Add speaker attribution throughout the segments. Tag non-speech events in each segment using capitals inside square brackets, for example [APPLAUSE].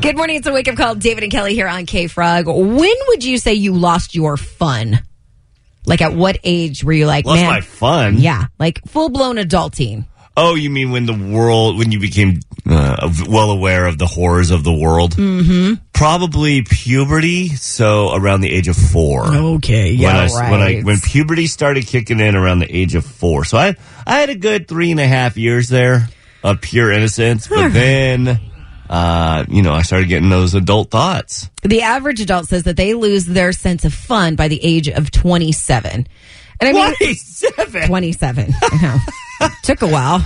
Speaker 1: Good morning. It's a wake up call. David and Kelli here on K Frog. When would you say you lost your fun? Like at what age were you like,
Speaker 2: Lost
Speaker 1: man?
Speaker 2: my fun.
Speaker 1: Yeah, like full blown adulting.
Speaker 2: Oh, you mean when the world, when you became uh, well aware of the horrors of the world? Mm-hmm. Probably puberty. So around the age of four.
Speaker 1: Okay,
Speaker 2: when I, when I when puberty started kicking in around the age of four. So I I had a good three and a half years there of pure innocence, but then uh, you know I started getting those adult thoughts.
Speaker 1: the average adult says that they lose their sense of fun by the age of 27. And I mean,
Speaker 2: Twenty-seven.
Speaker 1: 27. I know. [LAUGHS] Took a while.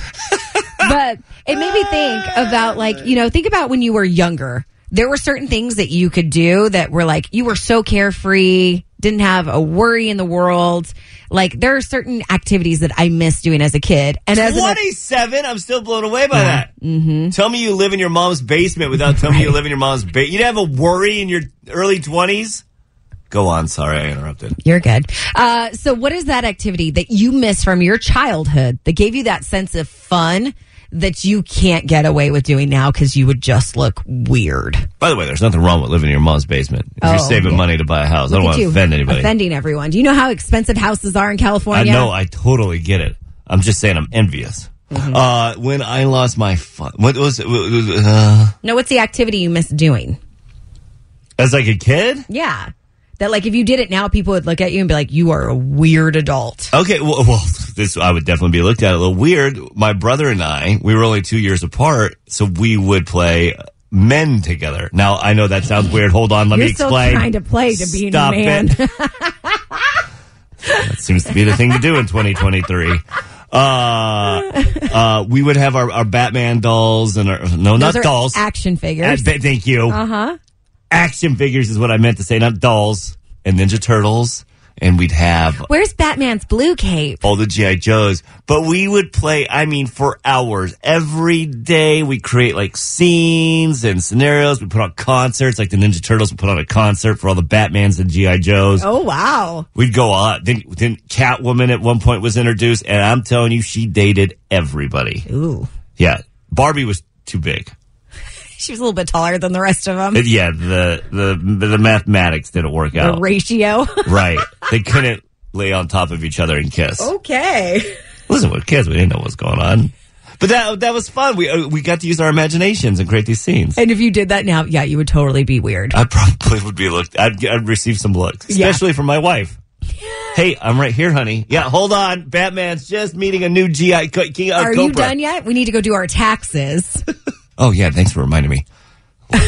Speaker 1: But it made me think about like, you know, think about when you were younger. There were certain things that you could do that were like, you were so carefree, didn't have a worry in the world. Like, there are certain activities that I miss doing as a kid. And as an,
Speaker 2: 27? I'm still blown away by that. Mm-hmm. Tell me you live in your mom's basement without telling me you live in your mom's basement. You didn't have a worry in your early 20s? Go on. Sorry, I interrupted.
Speaker 1: You're good. Uh, so, what is that activity that you miss from your childhood that gave you that sense of fun that you can't get away with doing now because you would just look weird?
Speaker 2: By the way, there's nothing wrong with living in your mom's basement. If you're
Speaker 1: Oh,
Speaker 2: saving
Speaker 1: yeah.
Speaker 2: money to buy a house, I don't want to offend anybody.
Speaker 1: Offending everyone. Do you know how expensive houses are in California?
Speaker 2: I know, I totally get it. I'm just saying I'm envious.
Speaker 1: Mm-hmm.
Speaker 2: Uh, when I lost my fun, what was it? Uh,
Speaker 1: No, what's the activity you miss doing?
Speaker 2: as like a kid?
Speaker 1: Yeah. That like if you did it now, people would look at you and be like, "You are a weird adult."
Speaker 2: Okay, well, well, this I would definitely be looked at a little weird. My brother and I, we were only two years apart, so we would play men together. Now I know that sounds weird. Hold on, let
Speaker 1: You're
Speaker 2: me
Speaker 1: still
Speaker 2: explain.
Speaker 1: trying to play to a
Speaker 2: Stop
Speaker 1: man.
Speaker 2: It. [LAUGHS] [LAUGHS] that seems to be the thing to do in 2023. Uh, uh, we would have our, our Batman dolls and our no,
Speaker 1: Those
Speaker 2: not dolls.
Speaker 1: action figures.
Speaker 2: th- thank you.
Speaker 1: Uh huh.
Speaker 2: Action figures is what I meant to say, not dolls. And Ninja Turtles, and we'd have
Speaker 1: Where's Batman's blue cape?
Speaker 2: all the GI Joes. But we would play, I mean, for hours every day. We create like scenes and scenarios. We put on concerts, like the Ninja Turtles. We put on a concert for all the Batmans and GI Joes.
Speaker 1: Oh wow!
Speaker 2: We'd go on. Then, then Catwoman at one point was introduced, and I'm telling you, she dated everybody.
Speaker 1: Ooh,
Speaker 2: Yeah, Barbie was too big.
Speaker 1: She was a little bit taller than the rest of them.
Speaker 2: Uh, Yeah, the the the mathematics didn't work out.
Speaker 1: The
Speaker 2: out.
Speaker 1: ratio. [LAUGHS]
Speaker 2: right, they couldn't lay on top of each other and kiss.
Speaker 1: okay.
Speaker 2: Listen, we're kids. We didn't know what was going on. But that that was fun. We uh, we got to use our imaginations and create these scenes.
Speaker 1: And if you did that now, yeah, you would totally be weird.
Speaker 2: I probably would be looked. I'd, I'd receive some looks,
Speaker 1: Yeah.
Speaker 2: especially from my wife. Hey, I'm right here, honey. Yeah, hold on. Batman's just meeting a new GI. Co- King, uh,
Speaker 1: Are you
Speaker 2: Cobra.
Speaker 1: done yet? We need to go do our taxes. [LAUGHS]
Speaker 2: Oh yeah, thanks for reminding me. [LAUGHS]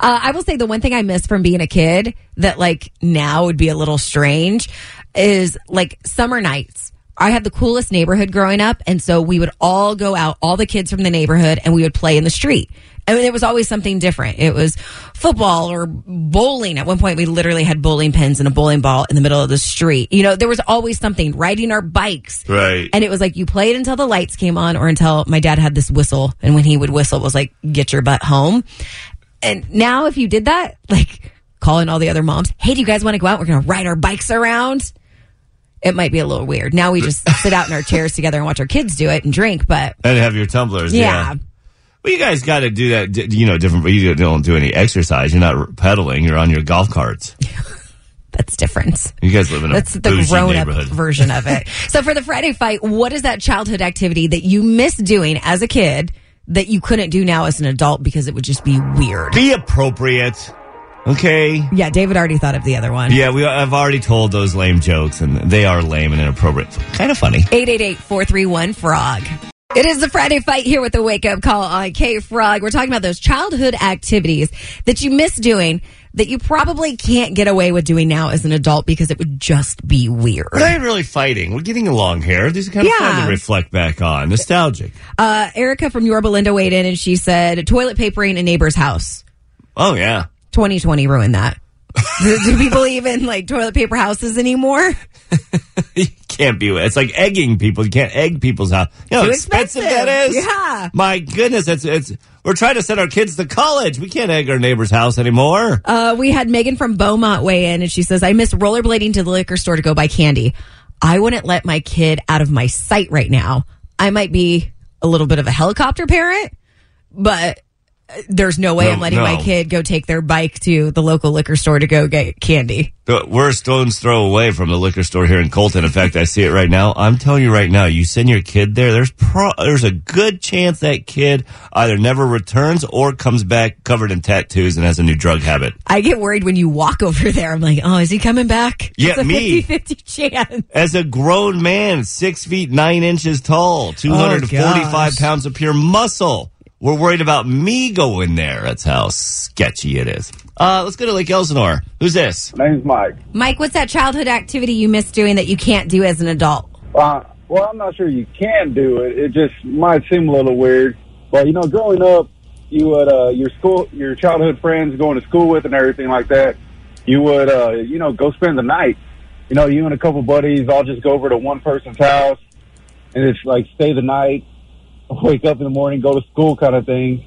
Speaker 1: Uh, I will say the one thing I miss from being a kid that like now would be a little strange is like summer nights. I had the coolest neighborhood growing up, and so we would all go out, all the kids from the neighborhood, and we would play in the street. I mean, it was always something different. It was football or bowling. At one point, we literally had bowling pins and a bowling ball in the middle of the street. You know, there was always something. Riding our bikes,
Speaker 2: Right.
Speaker 1: and it was like you played until the lights came on or until my dad had this whistle. And when he would whistle, it was like, get your butt home. And now if you did that, like calling all the other moms, hey, do you guys want to go out? We're going to ride our bikes around. It might be a little weird. Now we just [LAUGHS] sit out in our chairs together and watch our kids do it and drink. But
Speaker 2: And have your tumblers.
Speaker 1: yeah,
Speaker 2: Yeah. Well, you guys got to do that. You know, different. You don't do any exercise. You're not pedaling. You're on your golf carts. [LAUGHS]
Speaker 1: that's different.
Speaker 2: You guys live in a
Speaker 1: That's the grown up [LAUGHS] version of it. so for the Friday fight, what is that childhood activity that you miss doing as a kid that you couldn't do now as an adult because it would just be weird.
Speaker 2: Be appropriate. Okay.
Speaker 1: Yeah, David already thought of the other one.
Speaker 2: Yeah, we. I've already told those lame jokes, and they are lame and inappropriate. Kind of funny.
Speaker 1: 888-431-FROG. It is the Friday fight here with the wake up call on K Frog. We're talking about those childhood activities that you miss doing that you probably can't get away with doing now as an adult because it would just be weird.
Speaker 2: We're not really fighting. We're getting along here. These are kind of
Speaker 1: Yeah.
Speaker 2: fun to reflect back on. Nostalgic.
Speaker 1: Uh, Erica from Yorba Linda weighed in and she said toilet papering a neighbor's house.
Speaker 2: Oh yeah.
Speaker 1: 2020 ruined that. do, [LAUGHS] do people even like toilet paper houses anymore? [LAUGHS]
Speaker 2: You can't be. It's like egging people. You can't egg people's house. You know
Speaker 1: Too
Speaker 2: expensive,
Speaker 1: expensive.
Speaker 2: that is.
Speaker 1: Yeah.
Speaker 2: My goodness, it's it's. We're trying to send our kids to college. We can't egg our neighbor's house anymore.
Speaker 1: Uh, we had Megan from Beaumont weigh in and she says, I miss rollerblading to the liquor store to go buy candy. I wouldn't let my kid out of my sight right now. I might be a little bit of a helicopter parent, but there's no way
Speaker 2: No,
Speaker 1: I'm letting
Speaker 2: no.
Speaker 1: my kid go take their bike to the local liquor store to go get candy.
Speaker 2: We're a stone's throw away from the liquor store here in Colton. In fact, I see it right now. I'm telling you right now, you send your kid there. There's pro- there's a good chance that kid either never returns or comes back covered in tattoos and has a new drug habit.
Speaker 1: I get worried when you walk [LAUGHS] over there. I'm like, oh, is he coming back?
Speaker 2: Yeah,
Speaker 1: it's a
Speaker 2: me.
Speaker 1: 50-50 chance.
Speaker 2: As a grown man, six feet nine inches tall, 245
Speaker 1: Oh,
Speaker 2: pounds of pure muscle. We're worried about me going there. That's how sketchy it is. Uh, let's go to Lake Elsinore. Who's this?
Speaker 3: My Name's Mike.
Speaker 1: Mike, what's that childhood activity you miss doing that you can't do as an adult?
Speaker 3: Uh, well, I'm not sure you can do it. It just might seem a little weird. But you know, growing up, you would uh, your school, your childhood friends going to school with, and everything like that. You would, uh, you know, go spend the night. You know, you and a couple buddies all just go over to one person's house, and it's like stay the night, wake up in the morning, go to school, kind of thing.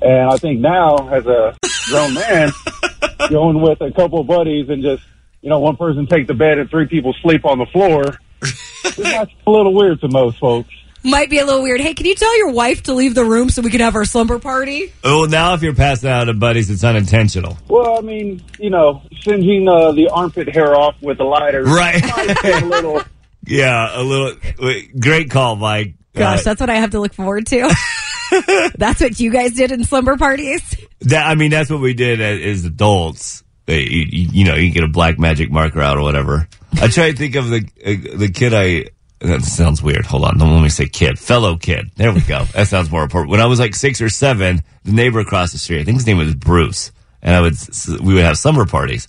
Speaker 3: And I think now, as a grown man, [LAUGHS] going with a couple of buddies and just, you know, one person take the bed and three people sleep on the floor. That's a little weird to most folks.
Speaker 1: Might be a little weird. Hey, can you tell your wife to leave the room so we can have our slumber party?
Speaker 2: Oh, now if you're passing out to buddies, it's unintentional.
Speaker 3: Well, I mean, you know, singeing uh, the armpit hair off with a lighter.
Speaker 2: Right.
Speaker 3: might a little. [LAUGHS]
Speaker 2: Yeah, a little. wait, Great call, Mike.
Speaker 1: Gosh,
Speaker 2: Uh,
Speaker 1: that's what I have to look forward to. [LAUGHS] that's what you guys did in slumber parties.
Speaker 2: that, I mean, that's what we did as, as adults. Uh, You, you, you know, you get a black magic marker out or whatever. I try to think of the uh, the kid I. That sounds weird. Hold on. Don't let me say kid. Fellow kid. There we go. That sounds more important. When I was like six or seven, the neighbor across the street, I think his name was Bruce, and I would we would have summer parties.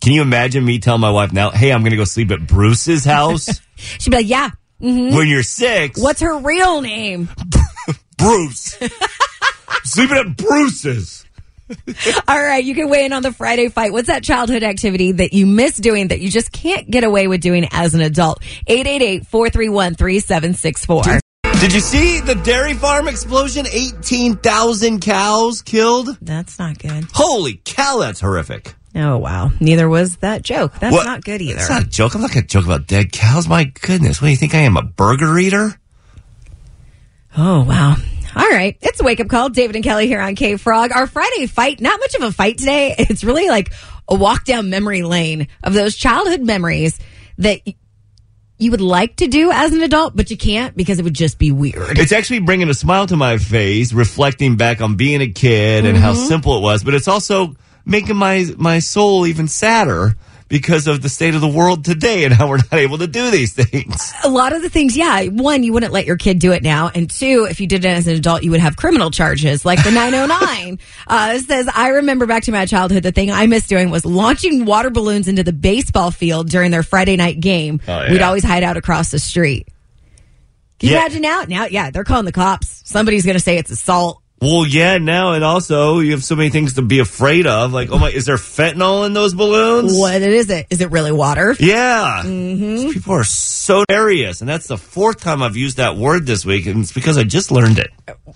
Speaker 2: Can you imagine me telling my wife now, "Hey, I'm going to go sleep at Bruce's house"? [LAUGHS]
Speaker 1: She'd be like, yeah. Mm-hmm.
Speaker 2: when you're six,
Speaker 1: What's her real name? [LAUGHS]
Speaker 2: Bruce? Sleeping at Bruce's.
Speaker 1: All right, you can weigh in on the Friday fight. What's that childhood activity that you miss doing that you just can't get away with doing as an adult? 888-431-3764.
Speaker 2: Did you see the dairy farm explosion? 18,000 cows killed?
Speaker 1: That's not good.
Speaker 2: Holy cow, that's horrific.
Speaker 1: Oh, wow. Neither was that joke. That's
Speaker 2: What?
Speaker 1: not good either.
Speaker 2: It's not a joke. I'm not going to joke about dead cows. My goodness. What do you think I am, a burger eater?
Speaker 1: Oh, wow. All right. It's a wake up call. David and Kelli here on K Frog. Our Friday fight, not much of a fight today. [LAUGHS] It's really like a walk down memory lane of those childhood memories that you would like to do as an adult, but you can't because it would just be weird.
Speaker 2: It's actually bringing a smile to my face, reflecting back on being a kid and how
Speaker 1: Mm-hmm.
Speaker 2: simple it was, but it's also making my, my soul even sadder because of the state of the world today and how we're not able to do these things.
Speaker 1: A lot of the things, yeah. One, you wouldn't let your kid do it now. And two, if you did it as an adult, you would have criminal charges like the 909. [LAUGHS] uh, says, I remember back to my childhood, the thing I missed doing was launching water balloons into the baseball field during their Friday night game.
Speaker 2: Oh, yeah.
Speaker 1: We'd always hide out across the street. Can you
Speaker 2: Yeah.
Speaker 1: imagine now? Now, yeah, they're calling the cops. Somebody's going to say it's assault.
Speaker 2: Well, yeah, now and also you have so many things to be afraid of. Like, oh my, is there fentanyl in those balloons?
Speaker 1: What is it? Is it really water?
Speaker 2: Yeah. These People are so serious. And that's the fourth time I've used that word this week. And it's because I just learned it.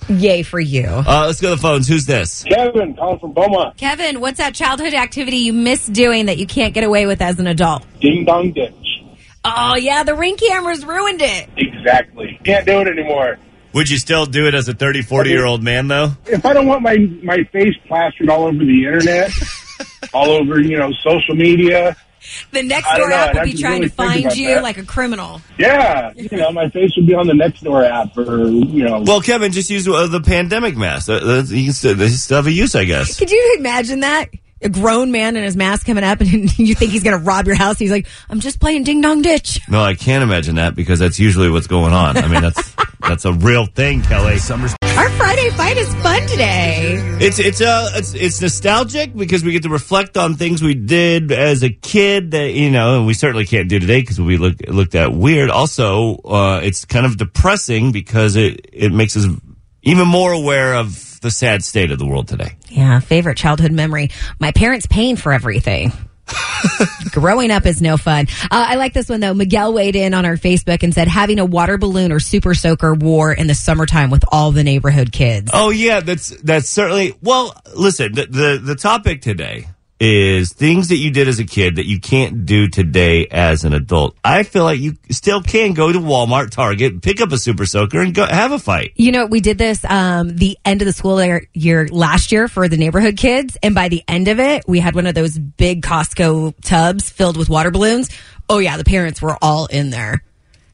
Speaker 1: Yay for you.
Speaker 2: Uh, let's go to the phones. Who's this?
Speaker 3: Kevin, calling from Beaumont.
Speaker 1: Kevin, what's that childhood activity you miss doing that you can't get away with as an adult?
Speaker 3: Ding dong ditch.
Speaker 1: Oh, yeah, the ring cameras ruined it.
Speaker 3: Exactly. Can't do it anymore.
Speaker 2: Would you still do it as a 30, 40 year old man, though?
Speaker 3: If I don't want my my face plastered all over the internet, [LAUGHS] all over you know social media,
Speaker 1: The next door app
Speaker 4: I'd
Speaker 1: will be trying
Speaker 4: really
Speaker 1: to find you
Speaker 4: that.
Speaker 1: like a criminal.
Speaker 4: Yeah, you know, my face would be on the next door app, or you know.
Speaker 2: Well, Kevin, just use uh, the pandemic mask. Uh, you can still, they still have a use, I guess.
Speaker 1: Could you imagine that? A grown man in his mask coming up and [LAUGHS] you think he's going to rob your house. He's like, I'm just playing ding dong ditch.
Speaker 2: No, I can't imagine that because that's usually what's going on. I mean, that's [LAUGHS] that's a real thing, Kelli.
Speaker 5: Summer's
Speaker 1: Our Friday fight is fun today.
Speaker 2: It's it's uh it's it's nostalgic because we get to reflect on things we did as a kid that you know, and we certainly can't do today because we look looked at weird. Also, uh, it's kind of depressing because it it makes us even more aware of the sad state of the world today.
Speaker 1: Yeah, favorite childhood memory. My parents paying for everything. [LAUGHS] Growing up is no fun. Uh, I like this one though. Miguel weighed in on our Facebook and said having a water balloon or super soaker war in the summertime with all the neighborhood kids.
Speaker 2: Oh yeah, that's that's certainly. Well, listen, the the, the topic today is things that you did as a kid that you can't do today as an adult. I feel like you still can go to Walmart, Target, pick up a super soaker, and go have a fight.
Speaker 1: You know, we did this um, the end of the school year, year last year for the neighborhood kids, and by the end of it, we had one of those big Costco tubs filled with water balloons. Oh yeah, the parents were all in there.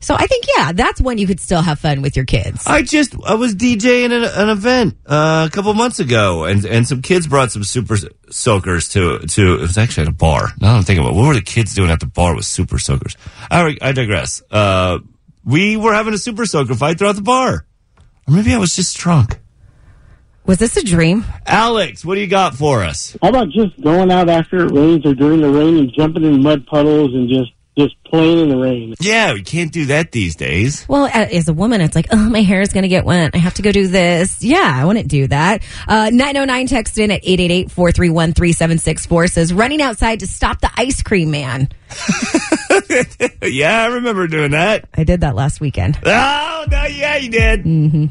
Speaker 1: So I think yeah, that's when you could still have fun with your kids.
Speaker 2: I just I was DJing an, an event uh, a couple months ago, and and some kids brought some super soakers to to. It was actually at a bar. Now I'm thinking about what were the kids doing at the bar with super soakers. I I digress. Uh, we were having a super soaker fight throughout the bar, or maybe I was just drunk.
Speaker 1: Was this a dream?
Speaker 2: Alex, what do you got for us?
Speaker 6: How about just going out after it rains or during the rain and jumping in mud puddles and just just playing in the rain?
Speaker 2: Yeah, we can't do that these days.
Speaker 1: Well, as a woman, it's like, oh, my hair is going to get wet. I have to go do this. Yeah, I wouldn't do that. Uh, 909 text in at 888-431-3764 says, running outside to stop the ice cream man. [LAUGHS]
Speaker 2: yeah, I remember doing that.
Speaker 1: I did that last weekend.
Speaker 2: Oh, no, yeah, you did.